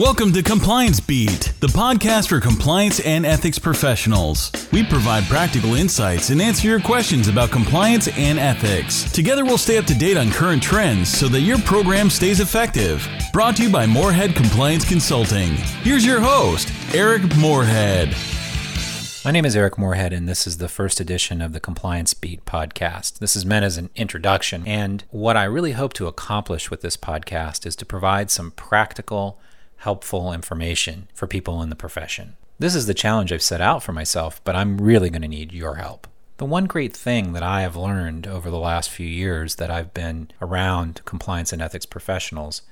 Welcome to Compliance Beat, the podcast for compliance and ethics professionals. We provide practical insights and answer your questions about compliance and ethics. Together, we'll stay up to date on current trends so that your program stays effective. Brought to you by Morehead Compliance Consulting. Here's your host, Eric Morehead. My name is Eric Morehead, and this is the first edition of the Compliance Beat podcast. This is meant as an introduction, and what I really hope to accomplish with this podcast is to provide some practical, helpful information for people in the profession. This is the challenge I've set out for myself, but I'm really going to need your help. The one great thing that I have learned over the last few years that I've been around compliance and ethics professionals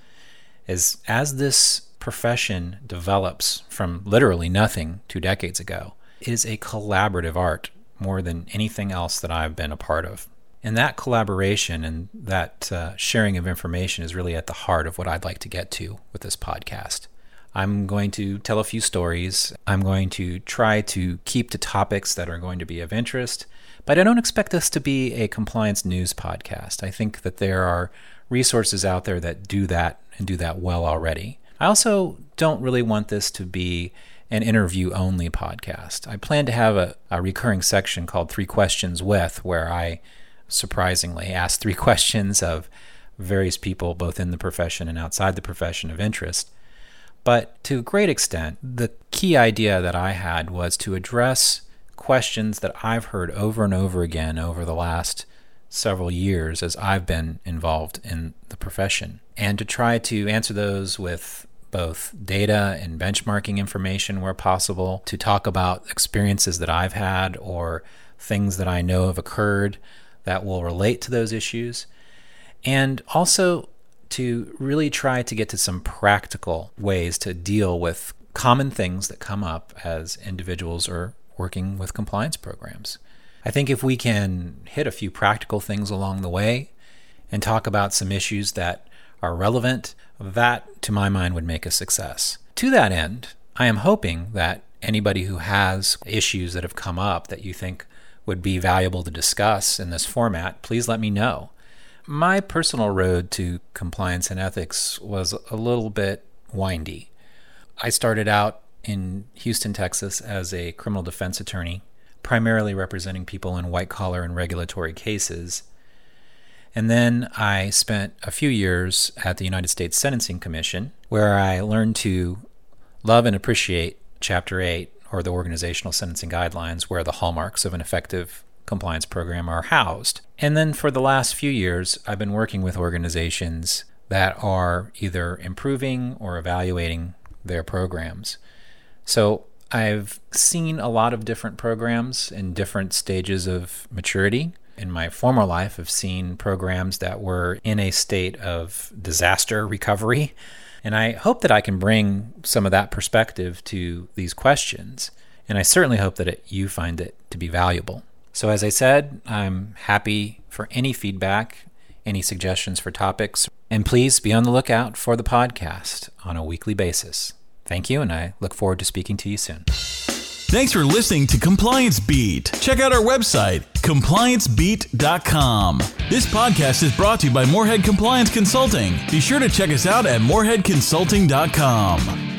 is as this profession develops from literally nothing two decades ago, it is a collaborative art more than anything else that I've been a part of. And that collaboration and that uh, sharing of information is really at the heart of what I'd like to get to with this podcast. I'm going to tell a few stories. I'm going to try to keep to topics that are going to be of interest, but I don't expect this to be a compliance news podcast. I think that there are resources out there that do that and do that well already. I also don't really want this to be an interview only podcast. I plan to have a, a recurring section called Three Questions With, where I surprisingly asked three questions of various people, both in the profession and outside the profession of interest. But to a great extent, the key idea that I had was to address questions that I've heard over and over again over the last several years as I've been involved in the profession, and to try to answer those with both data and benchmarking information where possible, to talk about experiences that I've had or things that I know have occurred that will relate to those issues, and also to really try to get to some practical ways to deal with common things that come up as individuals are working with compliance programs. I think if we can hit a few practical things along the way and talk about some issues that are relevant, that, to my mind, would make a success. To that end, I am hoping that anybody who has issues that have come up that you think would be valuable to discuss in this format, please let me know. My personal road to compliance and ethics was a little bit windy. I started out in Houston, Texas as a criminal defense attorney, primarily representing people in white collar and regulatory cases. And then I spent a few years at the United States Sentencing Commission, where I learned to love and appreciate Chapter 8, or the Organizational Sentencing Guidelines, where the hallmarks of an effective compliance program are housed. And then for the last few years, I've been working with organizations that are either improving or evaluating their programs. So I've seen a lot of different programs in different stages of maturity in my former life I've seen programs that were in a state of disaster recovery. And I hope that I can bring some of that perspective to these questions. And I certainly hope that it, you find it to be valuable. So, as I said, I'm happy for any feedback, any suggestions for topics, and please be on the lookout for the podcast on a weekly basis. Thank you, and I look forward to speaking to you soon. Thanks for listening to Compliance Beat. Check out our website, compliancebeat.com. This podcast is brought to you by Morehead Compliance Consulting. Be sure to check us out at moreheadconsulting.com.